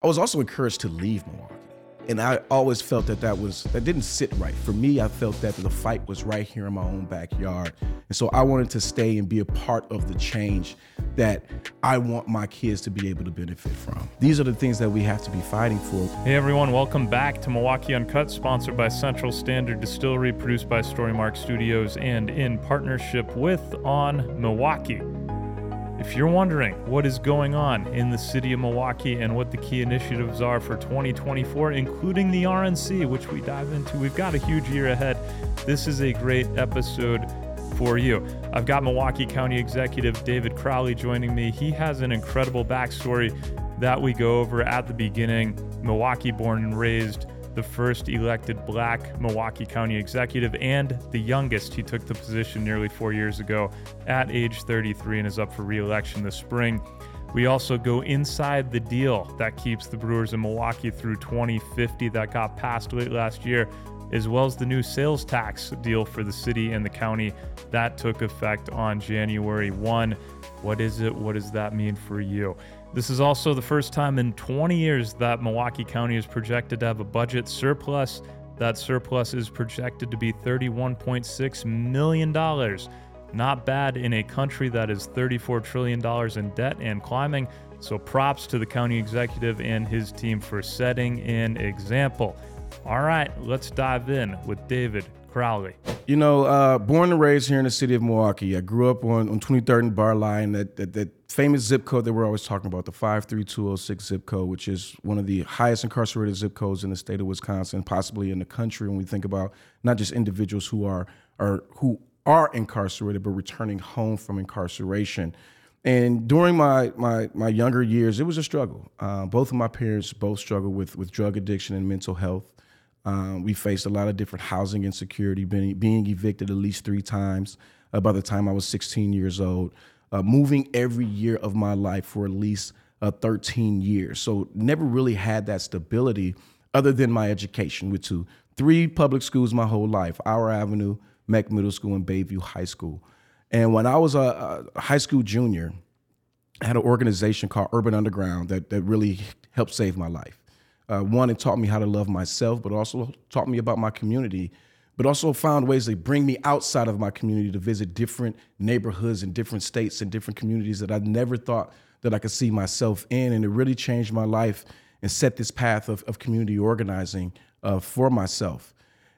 I was also encouraged to leave Milwaukee. And I always felt that that was that didn't sit right. For me, I felt that the fight was right here in my own backyard. And so I wanted to stay and be a part of the change that I want my kids to be able to benefit from. These are the things that we have to be fighting for. Hey everyone, welcome back to Milwaukee Uncut, sponsored by Central Standard Distillery, produced by Storymark Studios, and in partnership with On Milwaukee. If you're wondering what is going on in the city of Milwaukee and what the key initiatives are for 2024, including the RNC, which we dive into, we've got a huge year ahead. This is a great episode for you. I've got Milwaukee County Executive David Crowley joining me. He has an incredible backstory that we go over at the beginning. Milwaukee born and raised the first elected black Milwaukee County executive and the youngest. He took the position nearly four years ago at age 33 and is up for re election this spring. We also go inside the deal that keeps the Brewers in Milwaukee through 2050 that got passed late last year, as well as the new sales tax deal for the city and the county that took effect on January 1. What is it? What does that mean for you? This is also the first time in 20 years that Milwaukee County is projected to have a budget surplus. That surplus is projected to be $31.6 million. Not bad in a country that is $34 trillion in debt and climbing. So props to the county executive and his team for setting an example. All right, let's dive in with David Crowley. You know, uh, born and raised here in the city of Milwaukee. I grew up on, on 23rd and Bar Line, that, that, that famous zip code that we're always talking about, the 53206 zip code, which is one of the highest incarcerated zip codes in the state of Wisconsin, possibly in the country. When we think about not just individuals who are, are who are incarcerated, but returning home from incarceration. And during my my my younger years, it was a struggle. Uh, both of my parents both struggled with with drug addiction and mental health. Um, we faced a lot of different housing insecurity, being, being evicted at least three times uh, by the time I was 16 years old, uh, moving every year of my life for at least uh, 13 years. So never really had that stability other than my education, with two, three public schools my whole life, Auer Avenue, Meck Middle School, and Bayview High School. And when I was a, a high school junior, I had an organization called Urban Underground that, that really helped save my life. Uh, one, it taught me how to love myself, but also taught me about my community, but also found ways to bring me outside of my community to visit different neighborhoods and different states and different communities that I never thought that I could see myself in. And it really changed my life and set this path of, of community organizing uh, for myself.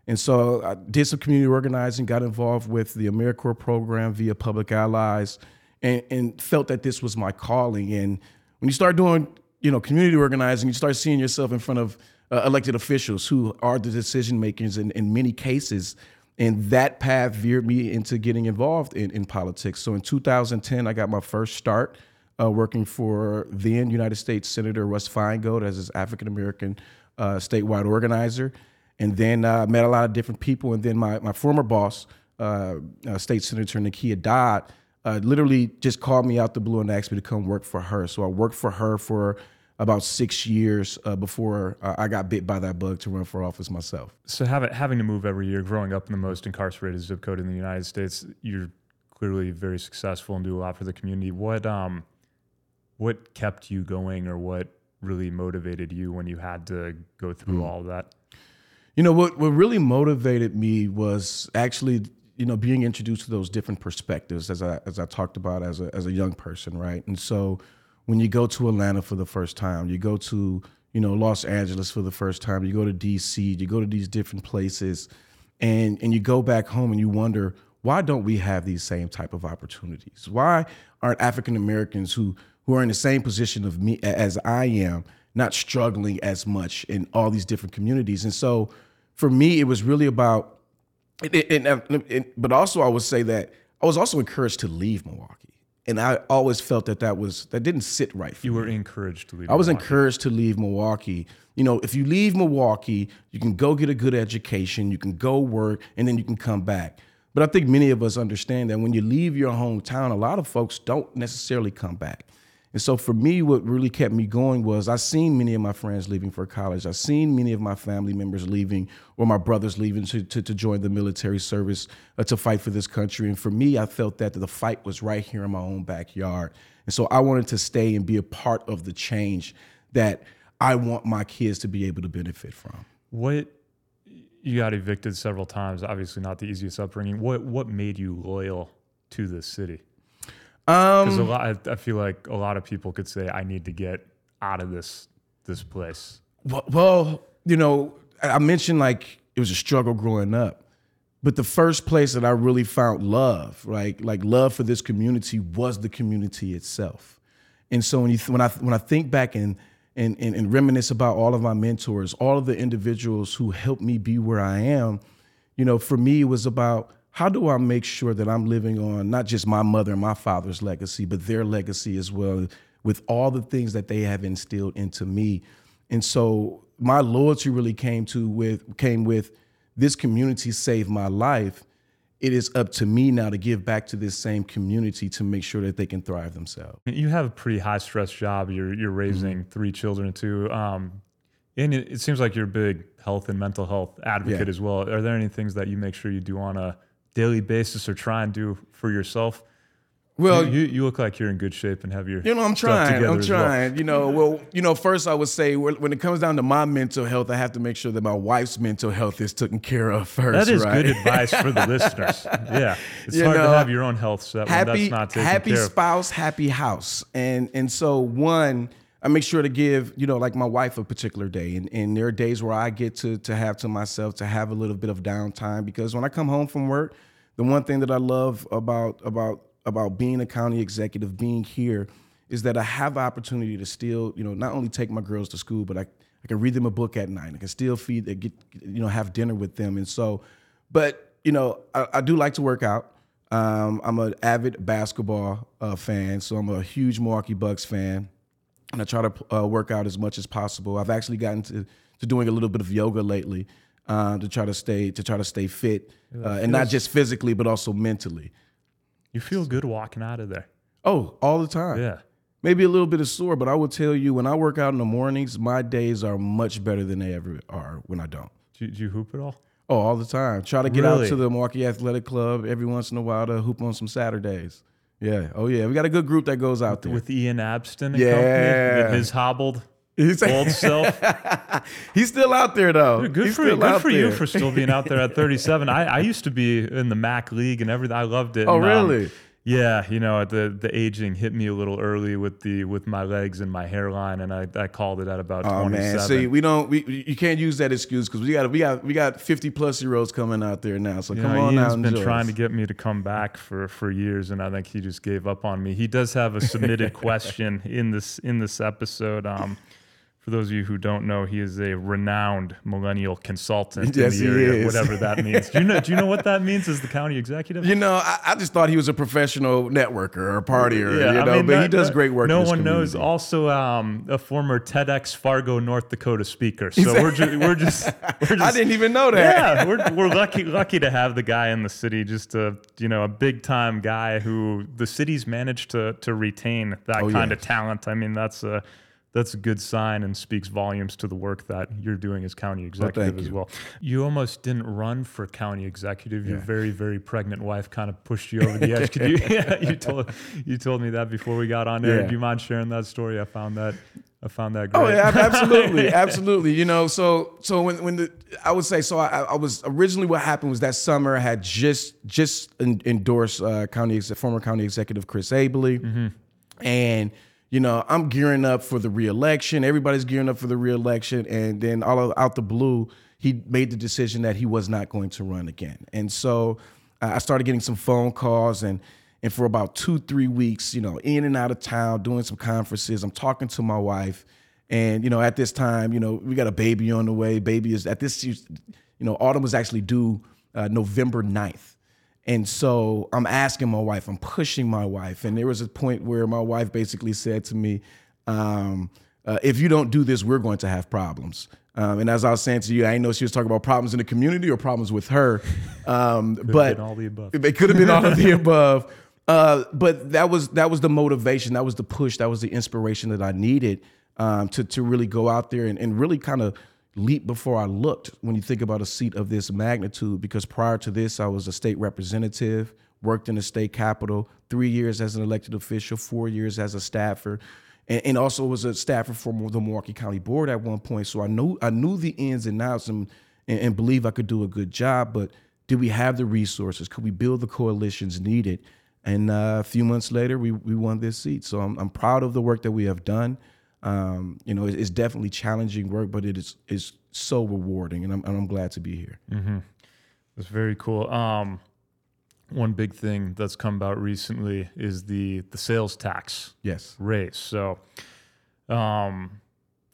And so I did some community organizing, got involved with the AmeriCorps program via Public Allies, and, and felt that this was my calling. And when you start doing you know, community organizing, you start seeing yourself in front of uh, elected officials who are the decision makers in, in many cases. And that path veered me into getting involved in, in politics. So in 2010, I got my first start uh, working for then United States Senator Russ Feingold as his African American uh, statewide organizer. And then I uh, met a lot of different people. And then my, my former boss, uh, uh, State Senator Nakia Dodd, literally just called me out the blue and asked me to come work for her. So I worked for her for about six years uh, before uh, I got bit by that bug to run for office myself. So having having to move every year, growing up in the most incarcerated zip code in the United States, you're clearly very successful and do a lot for the community. What um, what kept you going, or what really motivated you when you had to go through mm. all of that? You know what what really motivated me was actually you know being introduced to those different perspectives as I as I talked about as a as a young person, right? And so when you go to Atlanta for the first time, you go to you know Los Angeles for the first time, you go to D.C., you go to these different places, and and you go back home and you wonder why don't we have these same type of opportunities? Why aren't African Americans who who are in the same position of me as I am not struggling as much in all these different communities? And so for me, it was really about but also I would say that I was also encouraged to leave Milwaukee. And I always felt that that was that didn't sit right. For me. You were encouraged to leave. I was encouraged to leave Milwaukee. You know, if you leave Milwaukee, you can go get a good education, you can go work, and then you can come back. But I think many of us understand that when you leave your hometown, a lot of folks don't necessarily come back. And so for me, what really kept me going was I seen many of my friends leaving for college. I seen many of my family members leaving or my brothers leaving to, to, to join the military service uh, to fight for this country. And for me, I felt that the fight was right here in my own backyard. And so I wanted to stay and be a part of the change that I want my kids to be able to benefit from. What you got evicted several times. Obviously, not the easiest upbringing. What what made you loyal to this city? Because a Um, lot, I, I feel like a lot of people could say, "I need to get out of this this place." well, well, you know, I mentioned like it was a struggle growing up, but the first place that I really found love, like like love for this community, was the community itself. And so when you when I when I think back and and, and and reminisce about all of my mentors, all of the individuals who helped me be where I am, you know, for me it was about how do I make sure that I'm living on not just my mother and my father's legacy, but their legacy as well, with all the things that they have instilled into me. And so my loyalty really came to with came with this community saved my life. It is up to me now to give back to this same community to make sure that they can thrive themselves. You have a pretty high stress job. You're you're raising Mm-hmm. three children too, um, and it, it seems like you're a big health and mental health advocate Yeah. as well. Are there any things that you make sure you do on a daily basis or try and do for yourself? Well, you, you look like you're in good shape and have your You know, I'm trying. I'm as well. trying. You know, well, you know, first I would say when it comes down to my mental health, I have to make sure that my wife's mental health is taken care of first. That is right? good advice for the listeners. Yeah, it's You hard to have your own health set when happy, that's not taken happy care of. Happy spouse, happy house, and and so one, I make sure to give you know like my wife a particular day, and and there are days where I get to to have to myself to have a little bit of downtime because when I come home from work, the one thing that I love about about about being a county executive, being here, is that I have the opportunity to still you know not only take my girls to school, but I I can read them a book at night. I can still feed, they get you know have dinner with them, and so, but you know I, I do like to work out. Um, I'm an avid basketball uh, fan, so I'm a huge Milwaukee Bucks fan, and I try to uh, work out as much as possible. I've actually gotten to, to doing a little bit of yoga lately uh, to try to stay to try to stay fit, uh, and not just physically but also mentally. You feel good walking out of there. Oh, all the time. Yeah. Maybe a little bit of sore, but I will tell you when I work out in the mornings, my days are much better than they ever are when I don't. Do, you- do you hoop at all? Oh, all the time. Try to get out to the Milwaukee Athletic Club every once in a while to hoop on some Saturdays. Yeah. Oh yeah. We got a good group that goes out there. With Ian Abston and Yeah. company, with his hobbled He's, old self. he's still out there though. Good He's for you. Good for you for still being out there at 37. I, I used to be in the MAC league and everything. I loved it. Oh, And, um, really? Yeah, you know, the the aging hit me a little early with the with my legs and my hairline, and I, I called it at about Oh 27. man, see, we don't, we you can't use that excuse because we got we got we got fifty plus year olds coming out there now. So You come know, on Ian's out been trying us. to get me to come back for, for years, and I think he just gave up on me. He does have a submitted question in this in this episode. Um, for those of you who don't know, he is a renowned millennial consultant Yes, in the he area, is. whatever that means. Do you know? Do you know what that means as the county executive? You know, I, I just thought he was a professional networker or partier, you I mean, but he does great work. No one knows. Also, um, a former TEDx Fargo, North Dakota speaker. So we're just we're just we're just. I didn't even know that. Yeah, we're, we're lucky lucky to have the guy in the city. Just a you know a big time guy who the city's managed to to retain that Oh, kind yeah. of talent. I mean that's a that's a good sign and speaks volumes to the work that you're doing as county executive as you. well. You almost didn't run for county executive. Your very very pregnant wife kind of pushed you over the edge. Could you? Yeah, you told you told me that before we got on air. Yeah. Do you mind sharing that story? I found that I found that great. Oh yeah, absolutely, absolutely. You know, so so when when the I would say so I, I was originally what happened was that summer I had just just en- endorsed uh, county former county executive Chris Abele, and you know I'm gearing up for the reelection. Everybody's gearing up for the reelection, and then all out the blue, he made the decision that he was not going to run again, and so uh, I started getting some phone calls and. And for about two, three weeks, you know, in and out of town, doing some conferences. I'm talking to my wife, and you know, at this time, you know, we got a baby on the way. Baby is at this, you know, autumn was actually due uh, November 9th. And so I'm asking my wife, I'm pushing my wife. And there was a point where my wife basically said to me, um, uh, if you don't do this, we're going to have problems. Um, and as I was saying to you, I didn't know she was talking about problems in the community or problems with her. Um, but all the above. It could have been all of the above. Uh, but that was that was the motivation, that was the push, that was the inspiration that I needed um, to to really go out there and, and really kind of leap before I looked. When you think about a seat of this magnitude, because prior to this, I was a state representative, worked in the state capitol, three years as an elected official, four years as a staffer. and, and also was a staffer for the Milwaukee County Board at one point. So I knew I knew the ins and outs and, and, and believe I could do a good job. But did we have the resources? Could we build the coalitions needed? And uh, a few months later, we we won this seat. So I'm, I'm proud of the work that we have done. Um, you know, it's definitely challenging work, but it is is so rewarding, and I'm and I'm glad to be here. Mm-hmm. That's very cool. Um, one big thing that's come about recently is the the sales tax yes raise. So, um,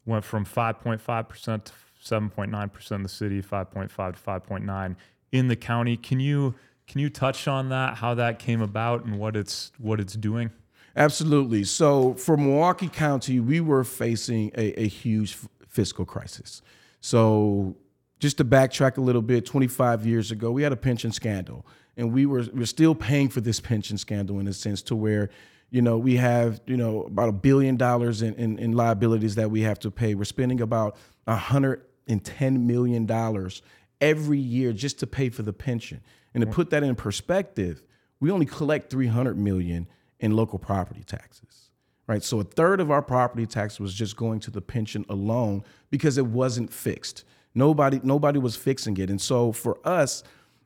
went from 5.5 percent to 7.9 percent in the city, 5.5 to 5.9 in the county. Can you can you touch on that? How that came about and what it's what it's doing? Absolutely. So for Milwaukee County, we were facing a, a huge f- fiscal crisis. So just to backtrack a little bit, 25 years ago, we had a pension scandal, and we were we're still paying for this pension scandal in a sense to where, you know, we have you know about a billion dollars in, in, in liabilities that we have to pay. We're spending about 110 million dollars every year just to pay for the pension. And to put that in perspective, we only collect 300 million in local property taxes, right? So a third of our property tax was just going to the pension alone because it wasn't fixed. Nobody, nobody was fixing it. And so for us,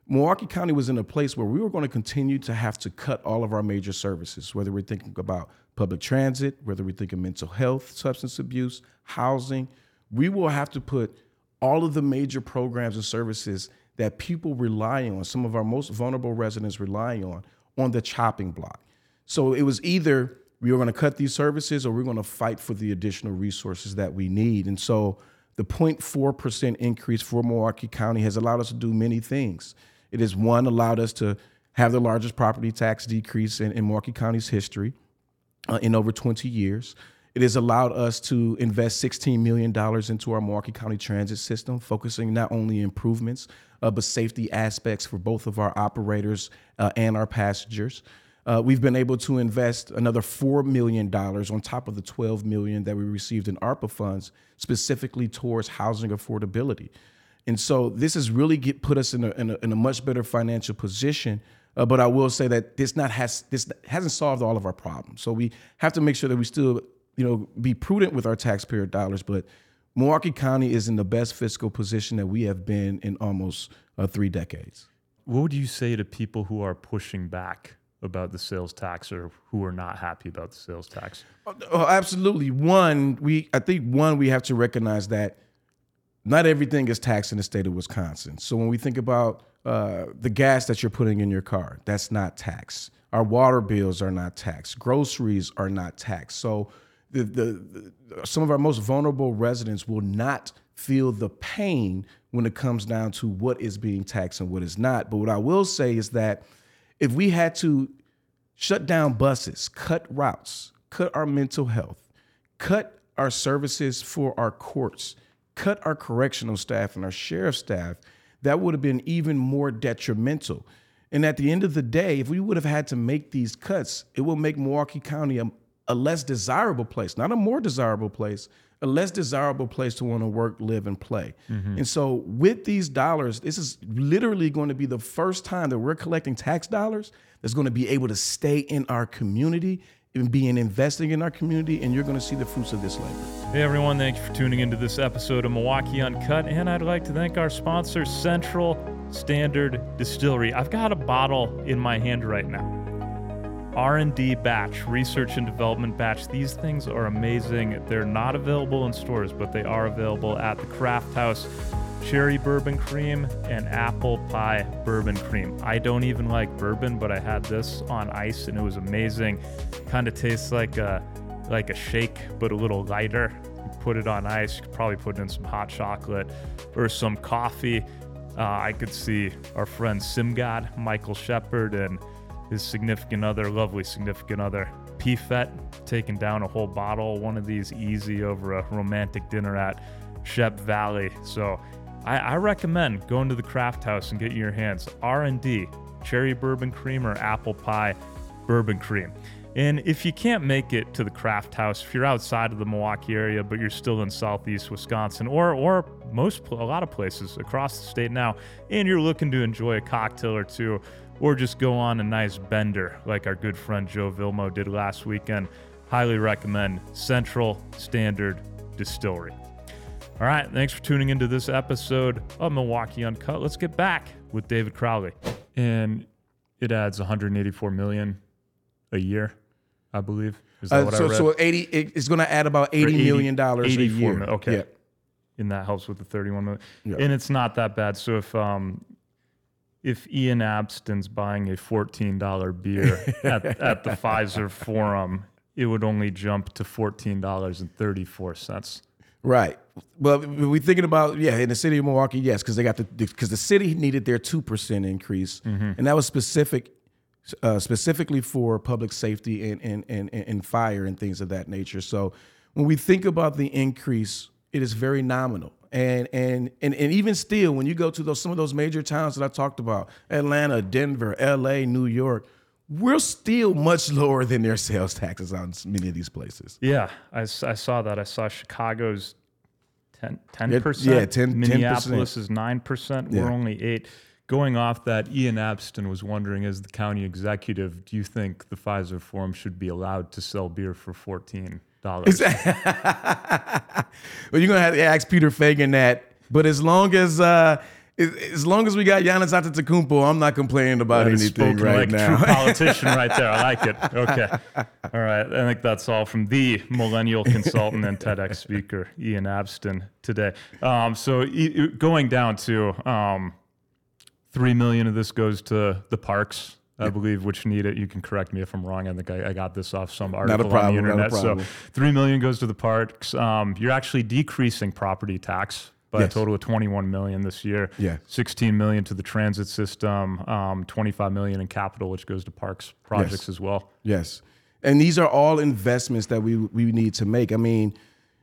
Milwaukee County was in a place where we were going to continue to have to cut all of our major services, whether we're thinking about public transit, whether we're thinking mental health, substance abuse, housing. We will have to put all of the major programs and services that people rely on, some of our most vulnerable residents rely on, on the chopping block. So it was either we were going to cut these services or we are going to fight for the additional resources that we need. And so the 0.4% increase for Milwaukee County has allowed us to do many things. It has, one, allowed us to have the largest property tax decrease in, in Milwaukee County's history uh, in over 20 years. It has allowed us to invest $16 million into our Milwaukee County transit system, focusing not only improvements, uh, but safety aspects for both of our operators uh, and our passengers. Uh, we've been able to invest another $4 million on top of the 12 million that we received in ARPA funds, specifically towards housing affordability. And so this has really get, put us in a, in a, in a much better financial position. Uh, but I will say that this not has this hasn't solved all of our problems. So we have to make sure that we still, you know, be prudent with our taxpayer dollars. But Milwaukee County is in the best fiscal position that we have been in almost uh, three decades. What would you say to people who are pushing back about the sales tax or who are not happy about the sales tax? Oh, absolutely. One, we I think one we have to recognize that not everything is taxed in the state of Wisconsin. So when we think about uh, the gas that you're putting in your car, that's not taxed. Our water bills are not taxed. Groceries are not taxed. So the, the, the some of our most vulnerable residents will not feel the pain when it comes down to what is being taxed and what is not. But what I will say is that if we had to shut down buses, cut routes, cut our mental health, cut our services for our courts, cut our correctional staff and our sheriff staff, that would have been even more detrimental. And at the end of the day, if we would have had to make these cuts, it will make Milwaukee County a, a less desirable place, not a more desirable place, a less desirable place to want to work, live, and play. Mm-hmm. And so, with these dollars, this is literally going to be the first time that we're collecting tax dollars that's going to be able to stay in our community and being investing in our community, and you're going to see the fruits of this labor. Hey, everyone, thanks for tuning into this episode of Milwaukee Uncut. And I'd like to thank our sponsor, Central Standard Distillery. I've got a bottle in my hand right now. R&D batch, research and development batch. These things are amazing. They're not available in stores, but they are available at the Craft House. Cherry bourbon cream and apple pie bourbon cream. I don't even like bourbon, but I had this on ice and it was amazing. Kind of tastes like a like a shake, but a little lighter. You put it on ice. You could probably put it in some hot chocolate or some coffee. Uh, I could see our friend Simgod, Michael Shepard, and his significant other, lovely significant other, PFET, taking down a whole bottle, one of these easy over a romantic dinner at Shep Valley. So I, I recommend going to the craft house and getting your hands R&D, cherry bourbon cream or apple pie bourbon cream. And if you can't make it to the craft house, if you're outside of the Milwaukee area, but you're still in southeast Wisconsin or or most a lot of places across the state now, and you're looking to enjoy a cocktail or two, or just go on a nice bender like our good friend Joe Vilmo did last weekend, highly recommend Central Standard Distillery. All right, thanks for tuning into this episode of Milwaukee Uncut. Let's get back with David Crowley. And it adds 184 million a year, I believe. Is that Uh, what so, I read? so eighty, it- it's going to add about eighty 80 million dollars a year. mil- okay. Yeah. and that helps with the 31 million. Yeah. And it's not that bad. So if um if Ian Abston's buying a $14 beer at, at the Fiserv Forum, it would only jump to $14.34. Right. Well, we're thinking about yeah, in the city of Milwaukee, yes, because they got the because the city needed their two percent increase, and that was specific, uh, specifically for public safety and, and and and fire and things of that nature. So when we think about the increase, it is very nominal. And, and and and even still, when you go to those some of those major towns that I talked about, Atlanta, Denver, L.A., New York, we're still much lower than their sales taxes on many of these places. Yeah, I saw that. I saw Chicago's 10, Yeah, 10%. yeah, 10 Minneapolis is 9%. Yeah. We're only 8 Going off that, Ian Abston was wondering, as the county executive, do you think the Fiserv Forum should be allowed to sell beer for $14? well, you're gonna have to ask Peter Feigin that. But as long as uh, as, long as we got Giannis Antetokounmpo, I'm not complaining about That anything right like now. true politician right there. I like it. Okay. All right. I think that's all from the millennial consultant and TEDx speaker, Ian Abston, today. Um, so e- going down to um, three million of this goes to the parks. I believe, which need it. You can correct me if I'm wrong. I think I, I got this off some article problem, on the internet. So three million goes to the parks. Um, you're actually decreasing property tax by Yes. a total of 21 million this year. Yeah. 16 million to the transit system, um, 25 million in capital, which goes to parks projects Yes. as well. Yes, and these are all investments that we we need to make. I mean,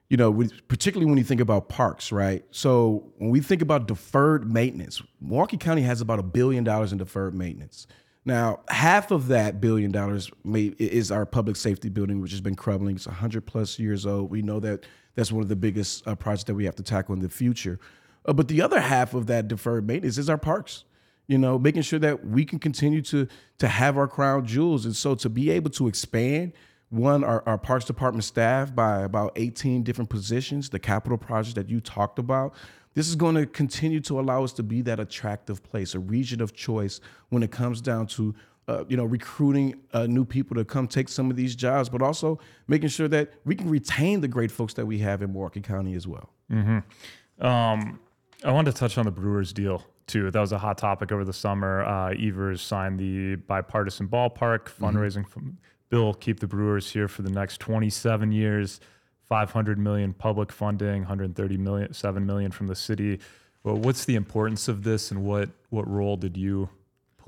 you know, particularly when you think about parks, right? So when we think about deferred maintenance, Milwaukee County has about a billion dollars in deferred maintenance. Now, half of that billion dollars is our public safety building, which has been crumbling. It's 100 plus years old. We know that that's one of the biggest uh, projects that we have to tackle in the future. Uh, but the other half of that deferred maintenance is our parks you know, making sure that we can continue to to have our crown jewels. And so to be able to expand one our, our parks department staff by about 18 different positions, the capital projects that you talked about, this is going to continue to allow us to be that attractive place, a region of choice when it comes down to uh, you know, recruiting uh, new people to come take some of these jobs, but also making sure that we can retain the great folks that we have in Milwaukee County as well. Um, I wanted to touch on the Brewers deal too. That was a hot topic over the summer. Uh, Evers signed the bipartisan ballpark fundraising from bill, keep the Brewers here for the next 27 years. 500 million public funding, 130 million, 7 million from the city. Well, what's the importance of this, and what what role did you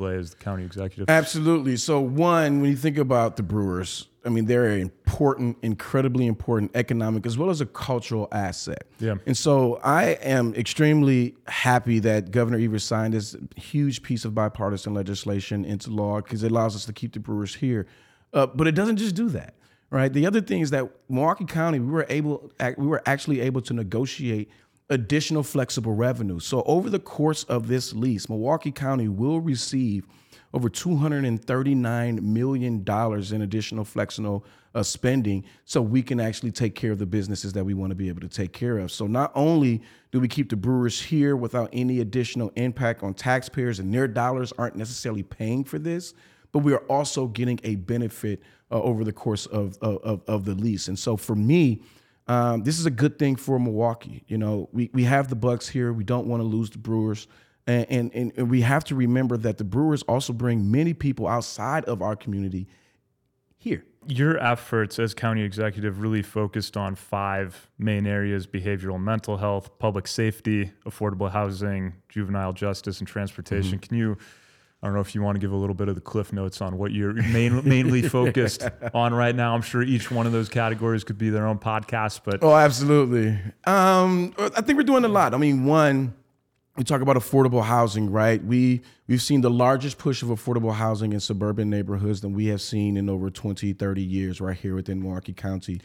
play as the county executive? Absolutely. So, one, when you think about the Brewers, I mean, they're an important, incredibly important economic as well as a cultural asset. Yeah. And so, I am extremely happy that Governor Evers signed this huge piece of bipartisan legislation into law because it allows us to keep the Brewers here. Uh, but it doesn't just do that, right? The other thing is that Milwaukee County, we were able, we were actually able to negotiate additional flexible revenue. So over the course of this lease, Milwaukee County will receive over $239 million in additional flexible uh, spending so we can actually take care of the businesses that we want to be able to take care of. So not only do we keep the brewers here without any additional impact on taxpayers and their dollars aren't necessarily paying for this, but we are also getting a benefit uh, over the course of, of, of the lease. And so for me, um, this is a good thing for Milwaukee. You know, we, we have the Bucks here. We don't want to lose the Brewers. And, and, and, and we have to remember that the Brewers also bring many people outside of our community here. your efforts as county executive really focused on five main areas behavioral mental health, public safety, affordable housing, juvenile justice, and transportation. Can you? I don't know if you want to give a little bit of the cliff notes on what you're main, mainly focused on right now. I'm sure each one of those categories could be their own podcast, but Oh, absolutely. Um, I think we're doing a lot. I mean, one, we talk about affordable housing, right? We we've seen the largest push of affordable housing in suburban neighborhoods than we have seen in over 20, 30 years right here within Milwaukee County.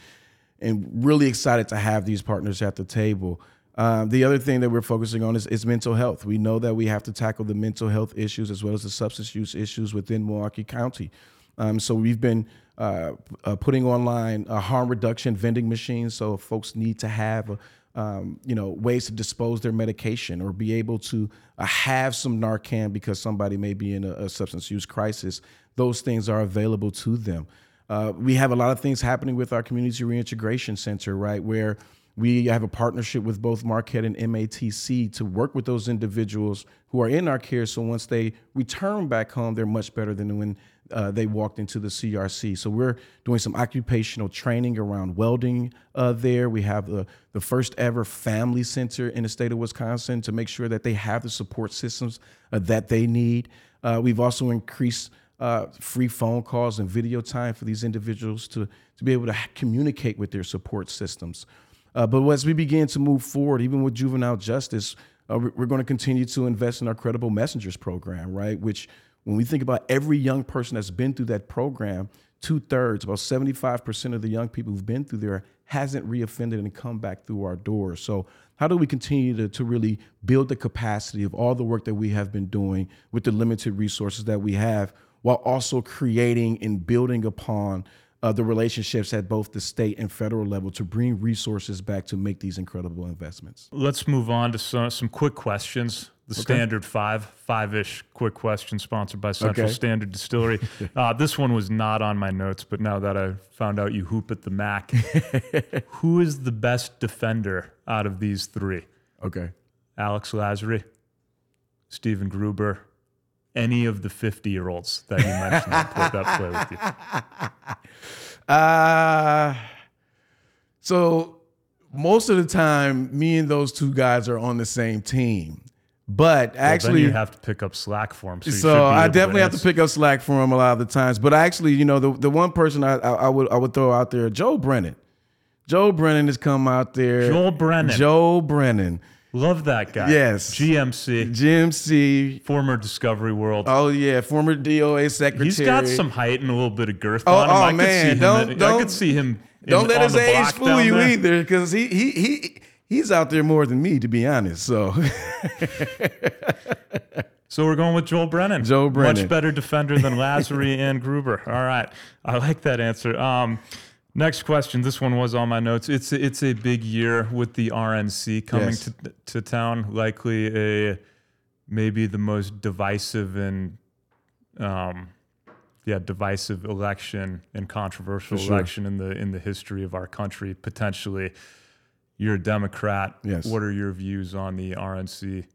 And really excited to have these partners at the table. Um, the other thing that we're focusing on is, is mental health. We know that we have to tackle the mental health issues as well as the substance use issues within Milwaukee County. Um, so we've been uh, uh, putting online harm reduction vending machines. So folks need to have, a, um, you know, ways to dispose their medication or be able to uh, have some Narcan because somebody may be in a, a substance use crisis, those things are available to them. Uh, we have a lot of things happening with our community reintegration center, right, where we have a partnership with both Marquette and MATC to work with those individuals who are in our care. So once they return back home, they're much better than when uh, they walked into the CRC. So we're doing some occupational training around welding uh, there. We have the, the first ever family center in the state of Wisconsin to make sure that they have the support systems uh, that they need. Uh, we've also increased uh, free phone calls and video time for these individuals to, to be able to communicate with their support systems. Uh, but as we begin to move forward, even with juvenile justice, uh, we're going to continue to invest in our Credible Messengers program, right? Which, when we think about every young person that's been through that program, two thirds, about 75% of the young people who've been through there hasn't reoffended and come back through our doors. So, how do we continue to, to really build the capacity of all the work that we have been doing with the limited resources that we have while also creating and building upon uh, the relationships at both the state and federal level to bring resources back to make these incredible investments. Let's move on to some, some quick questions. The okay. standard five, five ish quick question sponsored by Central okay. Standard Distillery. uh, this one was not on my notes, but now that I found out you hoop at the MAC, who is the best defender out of these three? Okay. Alex Lasry, Stephen Gruber, any of the 50 year olds that you mentioned that, that play with you? Uh, so most of the time, me and those two guys are on the same team. But well, actually, you have to pick up slack for him. So, so I definitely have to pick up slack for him a lot of the times. But actually, you know, the, the one person I, I, I would I would throw out there, Joe Brennan. Joe Brennan has come out there. Joe Brennan. Joe Brennan Love that guy. Yes. GMC. GMC. Former Discovery World. Oh yeah, former DOA secretary. He's got some height and a little bit of girth oh, on him. Oh I man, don't, him, don't I could see him. Don't in, let his age fool you there. either, because he he he he's out there more than me, to be honest. So. So we're going with Joel Brennan. Joel Brennan. Much better defender than Lasry and Gruber. All right. I like that answer. Um, Next question. This one was on my notes. It's a, it's a big year with the RNC coming yes. to to town. Likely a maybe the most divisive and um, yeah divisive election and controversial sure. election in the in the history of our country. Potentially, you're a Democrat. Yes. What are your views on the RNC?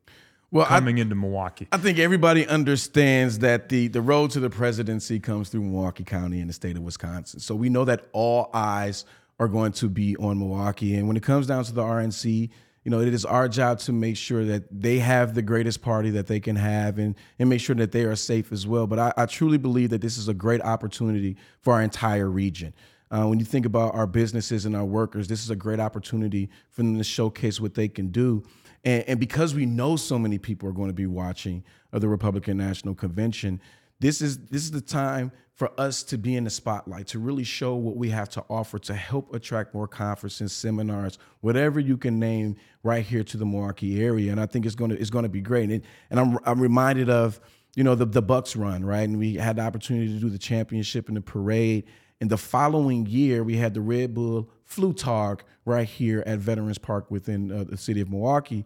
Well, coming I, into Milwaukee. I think everybody understands that the the road to the presidency comes through Milwaukee County in the state of Wisconsin. So we know that all eyes are going to be on Milwaukee. And when it comes down to the RNC, you know, it is our job to make sure that they have the greatest party that they can have and, and make sure that they are safe as well. But I, I truly believe that this is a great opportunity for our entire region. Uh, when you think about our businesses and our workers, this is a great opportunity for them to showcase what they can do. And, and because we know so many people are going to be watching uh, the Republican National Convention, this is this is the time for us to be in the spotlight to really show what we have to offer to help attract more conferences, seminars, whatever you can name right here to the Milwaukee area. And I think it's going to it's going to be great. And, and I'm I'm reminded of you know the the Bucks run right, and we had the opportunity to do the championship and the parade. And the following year, we had the Red Bull Flugtag right here at Veterans Park within uh, the city of Milwaukee.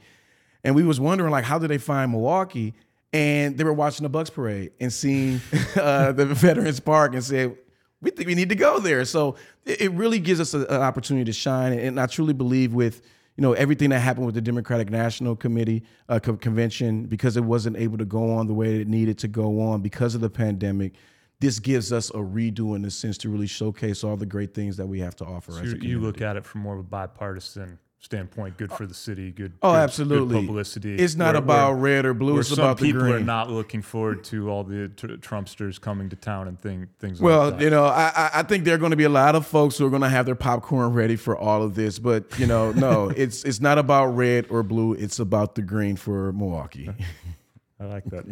And we was wondering like, how did they find Milwaukee? And they were watching the Bucks parade and seeing uh, the Veterans Park and said, we think we need to go there. So it, really gives us an opportunity to shine. And I truly believe with you know everything that happened with the Democratic National Committee uh, co- convention because it wasn't able to go on the way it needed to go on because of the pandemic this gives us a redo in a sense to really showcase all the great things that we have to offer. So you look at it from more of a bipartisan standpoint, good for the city, good. Oh, good, absolutely. Good publicity. It's not where, about where, red or blue. It's about the green. People are not looking forward to all the tr- Trumpsters coming to town and thing, things. Like that. Well, like you know, I, I think there are going to be a lot of folks who are going to have their popcorn ready for all of this. But you know, no, it's it's not about red or blue. It's about the green for Milwaukee. I like that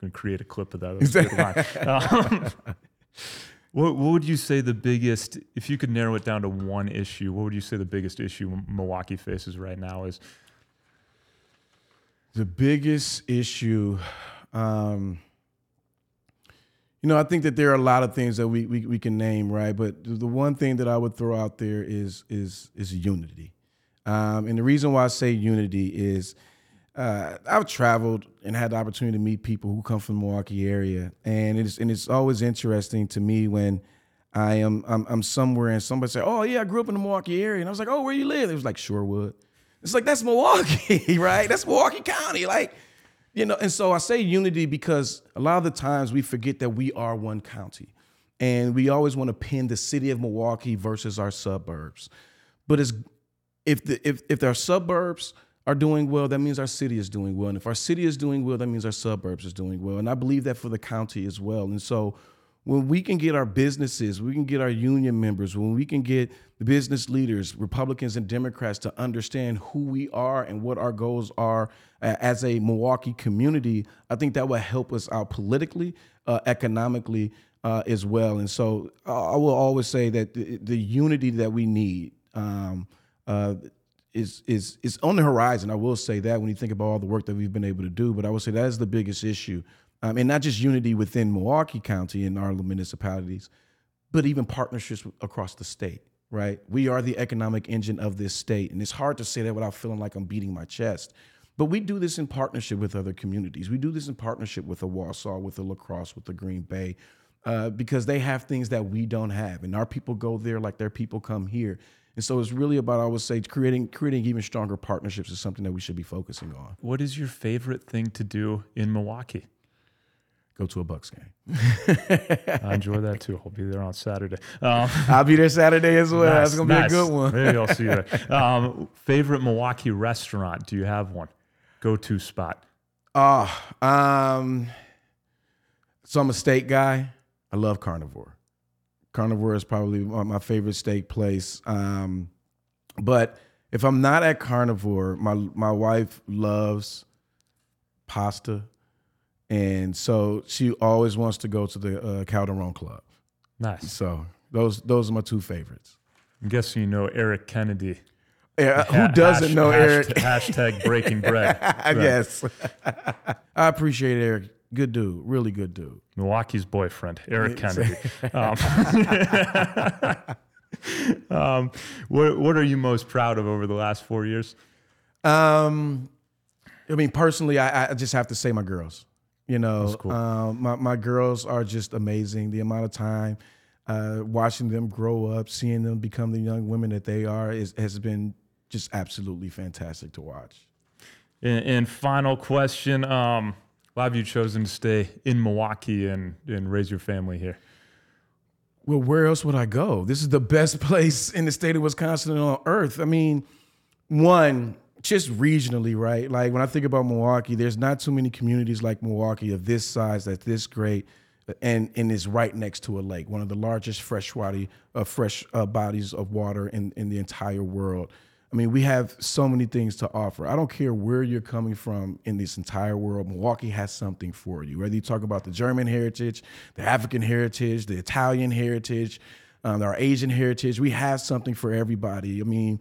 going to create a clip of that. um, what, what would you say the biggest, if you could narrow it down to one issue, what would you say the biggest issue Milwaukee faces right now is? The biggest issue, um, you You know, I think that there are a lot of things that we, we, we can name, right? But the one thing that I would throw out there is is is unity. Um, and the reason why I say unity is uh, I've traveled and had the opportunity to meet people who come from the Milwaukee area, and it's and it's always interesting to me when I am I'm, I'm somewhere and somebody say, "Oh yeah, I grew up in the Milwaukee area," and I was like, "Oh, where you live?" It was like Shorewood. It's like that's Milwaukee, right? That's Milwaukee County, like you know. And so I say unity because a lot of the times we forget that we are one county, and we always want to pin the city of Milwaukee versus our suburbs. But it's if the if if our suburbs are doing well, that means our city is doing well. And if our city is doing well, that means our suburbs is doing well. And I believe that for the county as well. And so when we can get our businesses, we can get our union members, when we can get the business leaders, Republicans and Democrats to understand who we are and what our goals are as a Milwaukee community, I think that will help us out politically, uh, economically uh, as well. And so I will always say that the, the unity that we need um, uh, is is is on the horizon. I will say that when you think about all the work that we've been able to do, but I would say that is the biggest issue, um, and not just unity within Milwaukee County and our municipalities, but even partnerships across the state. Right, we are the economic engine of this state, and it's hard to say that without feeling like I'm beating my chest. But we do this in partnership with other communities. We do this in partnership with the Wausau, with the La Crosse, with the Green Bay, uh, because they have things that we don't have, and our people go there like their people come here. And so it's really about, I would say, creating creating even stronger partnerships is something that we should be focusing on. What is your favorite thing to do in Milwaukee? Go to a Bucks game. I enjoy that too. I'll be there on Saturday. Um, I'll be there Saturday as well. nice, That's gonna nice. be a good one. Maybe I'll see you there. Um, favorite Milwaukee restaurant? Do you have one? Go to spot. Oh, um, so I'm a steak guy. I love carnivore. Carnivore is probably my favorite steak place. Um, but if I'm not at Carnivore, my my wife loves pasta, and so she always wants to go to the uh, Calderone Club. Nice. So those those are my two favorites. I'm guessing you know Eric Kennedy. Yeah, who doesn't hash- know hasht- Eric? Hashtag breaking bread. Right. yes, I appreciate Eric. Good dude, really good dude. Milwaukee's boyfriend, Eric Kennedy. Um, um, what, what are you most proud of over the last four years? Um, I mean, personally, I, I just have to say my girls. You know, cool. um, my my girls are just amazing. The amount of time uh, watching them grow up, seeing them become the young women that they are, is has been just absolutely fantastic to watch. And, and final question: um, Why have you chosen to stay in Milwaukee and, and raise your family here? Well, where else would I go? This is the best place in the state of Wisconsin on earth. I mean, one, just regionally, right? Like when I think about Milwaukee, there's not too many communities like Milwaukee of this size that's this great and and is right next to a lake, one of the largest freshwater uh, fresh uh, bodies of water in, in the entire world. I mean, we have so many things to offer. I don't care where you're coming from in this entire world. Milwaukee has something for you. Whether you talk about the German heritage, the African heritage, the Italian heritage, um, our Asian heritage, we have something for everybody. I mean,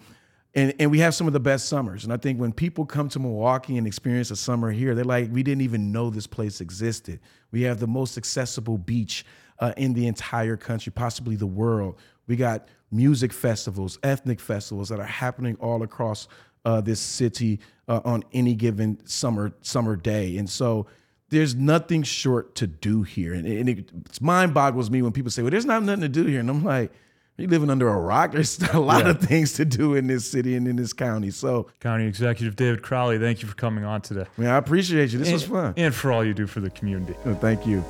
and, and we have some of the best summers. And I think when people come to Milwaukee and experience a summer here, they're like, we didn't even know this place existed. We have the most accessible beach uh, in the entire country, possibly the world. We got music festivals, ethnic festivals that are happening all across uh, this city uh, on any given summer summer day. And so there's nothing short to do here. And, and it it's mind boggles me when people say, well, there's not nothing to do here. And I'm like, you're living under a rock. There's a lot Yeah. of things to do in this city and in this county. So, County Executive David Crowley, thank you for coming on today. I mean, I appreciate you. This was and, fun. And for all you do for the community. Thank you.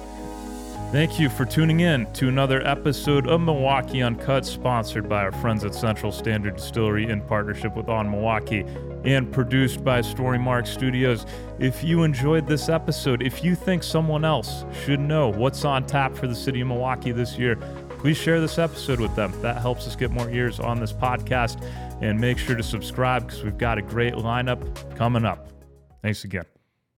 Thank you for tuning in to another episode of Milwaukee Uncut, sponsored by our friends at Central Standard Distillery in partnership with On Milwaukee and produced by Storymark Studios. If you enjoyed this episode, if you think someone else should know what's on tap for the city of Milwaukee this year, please share this episode with them. That helps us get more ears on this podcast. And make sure to subscribe because we've got a great lineup coming up. Thanks again.